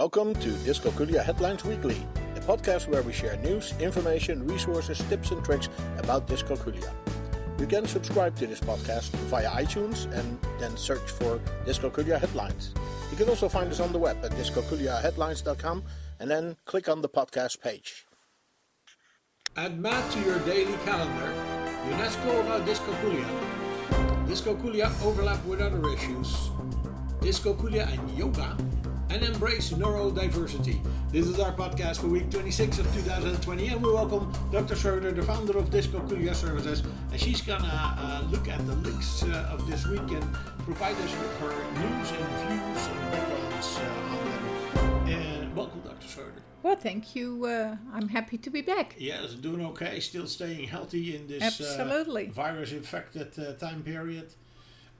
Welcome to Dyscalculia Headlines Weekly, a podcast where we share news, information, resources, tips, and tricks about dyscalculia. You can subscribe to this podcast via iTunes and then search for Dyscalculia Headlines. You can also find us on the web at dyscalculiaheadlines.com and then click on the podcast page. Add math to your daily calendar. UNESCO about dyscalculia. Dyscalculia overlap with other issues. Dyscalculia and yoga. And embrace neurodiversity. This is our podcast for week 26 of 2020, and we welcome Dr. Schroeder, the founder of Dyscalculia Services, and she's gonna uh, look at the links uh, of this week and provide us with her news and views and backgrounds uh, on them. And welcome, Dr. Schroeder. Well, thank you. Uh, I'm happy to be back. Yes, doing okay. Still staying healthy in this. Uh, virus-infected uh, time period.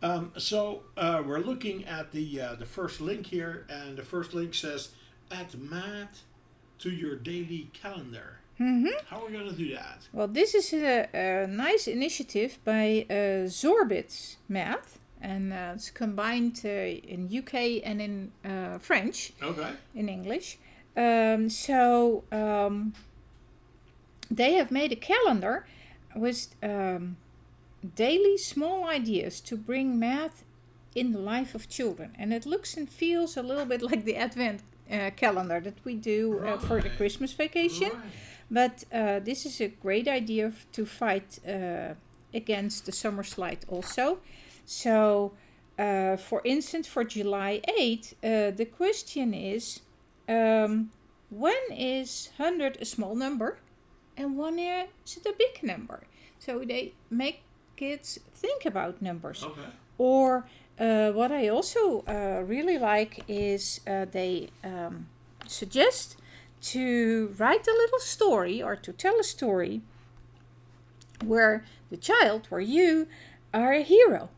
Um, so uh, we're looking at the uh, the first link here, and the first link says add math to your daily calendar. hmm How are we going to do that? Well, this is a, a nice initiative by uh, Zorbit Math, and uh, it's combined uh, in UK and in uh, French, Okay. in English. Um, so um, they have made a calendar with um, daily small ideas to bring math in the life of children, and it looks and feels a little bit like the Advent uh, calendar that we do uh, for the Christmas vacation. Right. But uh, this is a great idea f- to fight uh, against the summer slide also. So, uh, for instance, for July 8, uh, the question is um, when is 100 a small number and when is it a big number? So they make kids think about numbers. Okay. Or uh, what I also uh, really like is uh, they um, suggest to write a little story or to tell a story where the child, where you, are a hero.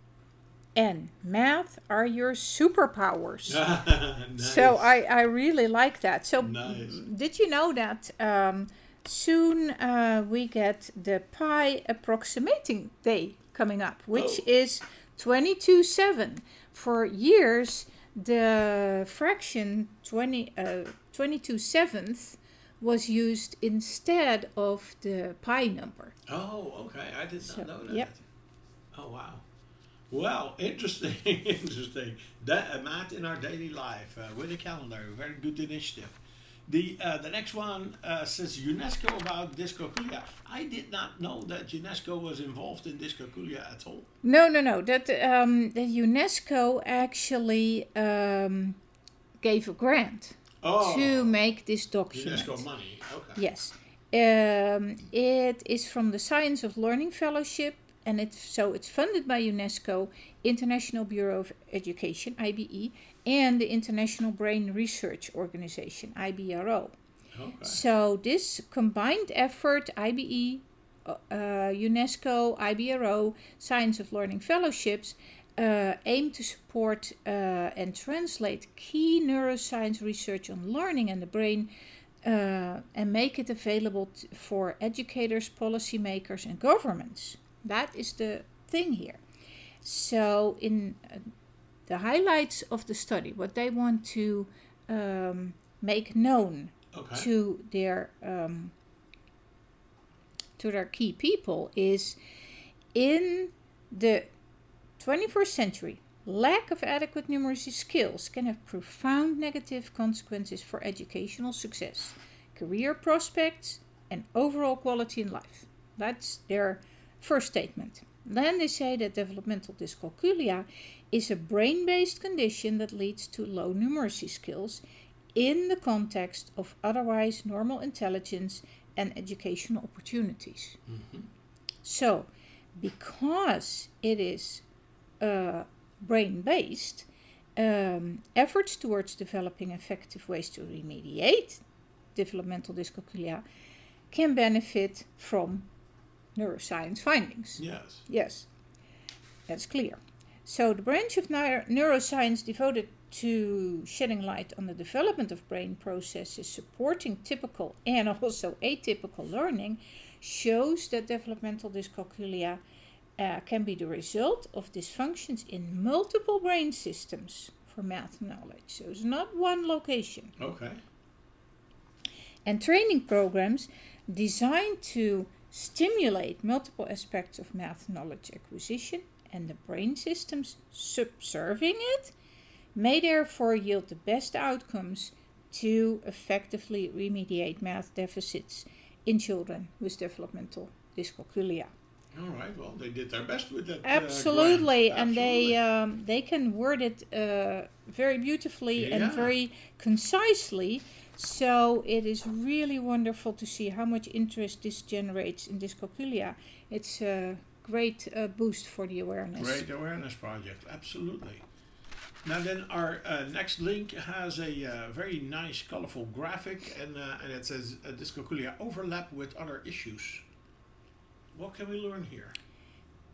And math are your superpowers. nice. So I, I really like that. So Nice. did you know that um, soon uh, we get the pi approximating day coming up, which Oh. is 22 7. For years, the fraction 20, uh, 22 seventh was used instead of the pi number. Oh, okay. I did not So, know that. yep. Oh, wow. Well, interesting, interesting. That uh, math in our daily life uh, with a calendar, very good initiative. The uh, the next one uh, says UNESCO about dyscalculia. I did not know that UNESCO was involved in dyscalculia at all. No, no, no. That um, the UNESCO actually um, gave a grant Oh, to make this document. UNESCO money. Okay. Yes. Um, it is from the Science of Learning Fellowship, and it's so it's funded by UNESCO, International Bureau of Education (IBE), and the International Brain Research Organization (IBRO). Okay. So this combined effort, IBE, uh, UNESCO, IBRO, Science of Learning Fellowships, uh, aim to support uh, and translate key neuroscience research on learning and the brain uh, and make it available t- for educators, policymakers, and governments. That is the thing here. So, in uh, the highlights of the study, what they want to um, make known Okay. to their um, to their key people is in the 21st century lack of adequate numeracy skills can have profound negative consequences for educational success career prospects and overall quality in life that's their first statement then they say that developmental dyscalculia is a brain-based condition that leads to low numeracy skills in the context of otherwise normal intelligence and educational opportunities. Mhm. So, because it is uh, brain based, um, efforts towards developing effective ways to remediate developmental dyscalculia can benefit from neuroscience findings. Yes. Yes, that's clear. So, the branch of neuroscience devoted to shedding light on the development of brain processes supporting typical and also atypical learning shows that developmental dyscalculia uh, can be the result of dysfunctions in multiple brain systems for math knowledge. So it's not one location. Okay. And training programs designed to stimulate multiple aspects of math knowledge acquisition and the brain systems subserving it may therefore yield the best outcomes to effectively remediate math deficits in children with developmental dyscalculia. All right. Well, they did their best with that. uh, Absolutely, grant. and they um, they can word it uh, very beautifully Yeah. and very concisely. So it is really wonderful to see how much interest this generates in dyscalculia. It's a great uh, boost for the awareness. Great awareness project, absolutely. Now then, our uh, next link has a uh, very nice, colorful graphic, and uh, and it says uh, dyscalculia overlap with other issues. What can we learn here?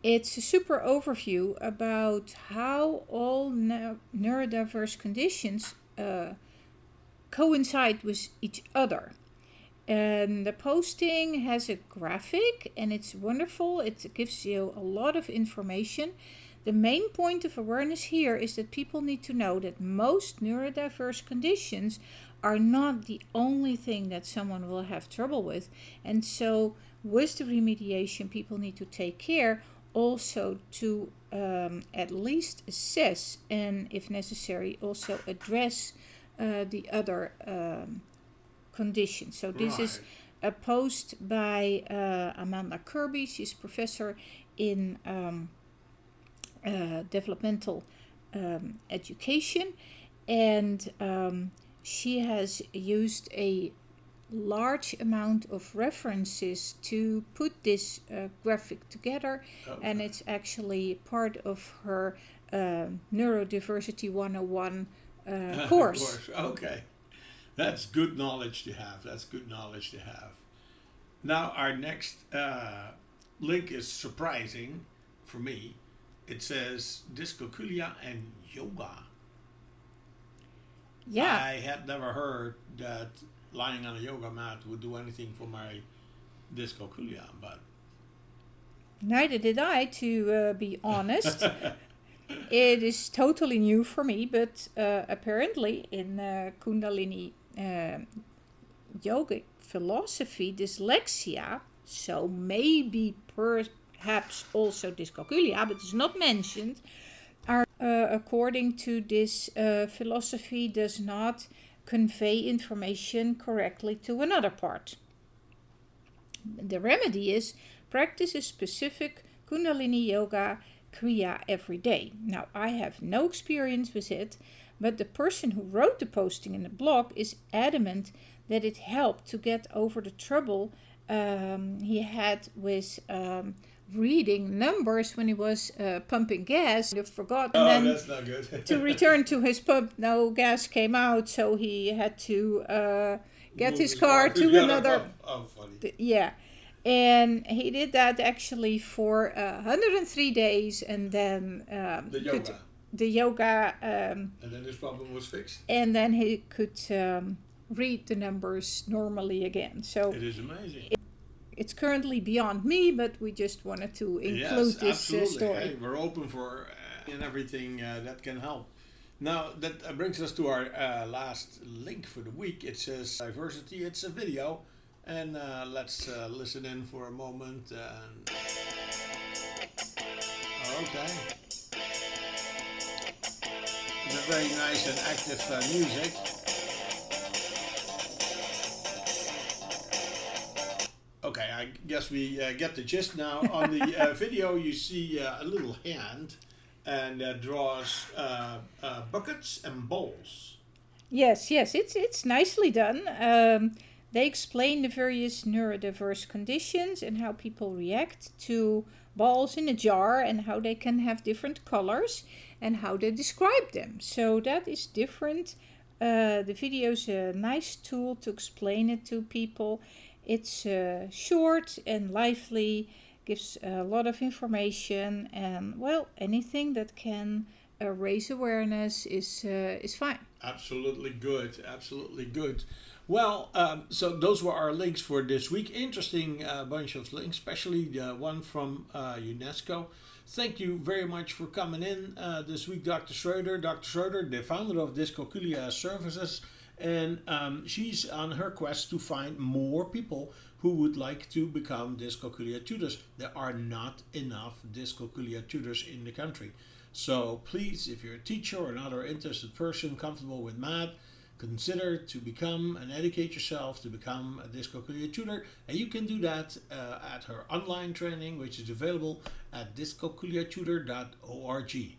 It's a super overview about how all neu- neurodiverse conditions uh, coincide with each other. And the posting has a graphic and it's wonderful. It gives you a lot of information. The main point of awareness here is that people need to know that most neurodiverse conditions are not the only thing that someone will have trouble with. And so, with the remediation, people need to take care also to um, at least assess and, if necessary, also address uh, the other um, conditions. So, this is Right. a post by uh, Amanda Kirby. She's professor in um, uh, developmental um, education, and um, she has used a large amount of references to put this uh, graphic together, and it's actually part of her um Neurodiversity 101 uh, course. Okay. That's good knowledge to have. That's good knowledge to have. Now, our next uh, link is surprising for me. It says dyscalculia and yoga. Yeah. I had never heard that lying on a yoga mat would do anything for my dyscalculia, but Neither did I, to uh, be honest. it is totally new for me, but uh, apparently in uh, Kundalini uh, yogic philosophy, dyslexia, so maybe perhaps also dyscalculia, but it's not mentioned, are uh, according to this uh, philosophy does not convey information correctly to another part. The remedy is practice a specific Kundalini Yoga Kriya every day. Now, I have no experience with it, but the person who wrote the posting in the blog is adamant that it helped to get over the trouble um, he had with um, reading numbers when he was uh, pumping gas. He forgot, and then Oh, not good. to return to his pump, no gas came out, so he had to uh, get his car to another Oh, funny. Yeah and he did that actually for uh, 103 days and then um, The could- yoga. the yoga um, And then his problem was fixed. and then he could um, read the numbers normally again so It is amazing. It's currently beyond me but we just wanted to include yes, this uh, story Hey, we're open for uh, and everything uh, that can help. Now that uh, brings us to our uh, last link for the week. It says diversity. It's a video, and uh, let's uh, listen in for a moment. And okay, it's a very nice and active uh, music. Guess we uh, get the gist now. On the uh, video, you see uh, a little hand and uh, draws uh, uh, buckets and bowls. Yes, yes, it's it's nicely done. Um, they explain the various neurodiverse conditions and how people react to balls in a jar and how they can have different colors and how they describe them. So that is different. Uh, the video is a nice tool to explain it to people. It's uh, short and lively, gives a lot of information, and well, anything that can uh, raise awareness is uh, is fine. Absolutely good. Absolutely good. Well, um, so those were our links for this week. Interesting uh, bunch of links, especially the one from uh, UNESCO. thank you very much for coming in uh, this week, Dr. Schroeder. Dr. Schroeder, the founder of Dyscalculia Services, and um, she's on her quest to find more people who would like to become dyscalculia tutors. There are not enough dyscalculia tutors in the country. So please, if you're a teacher or another interested person comfortable with math, consider to become and educate yourself to become a dyscalculia tutor. And you can do that uh, at her online training, which is available at dyscalculiatutor.org.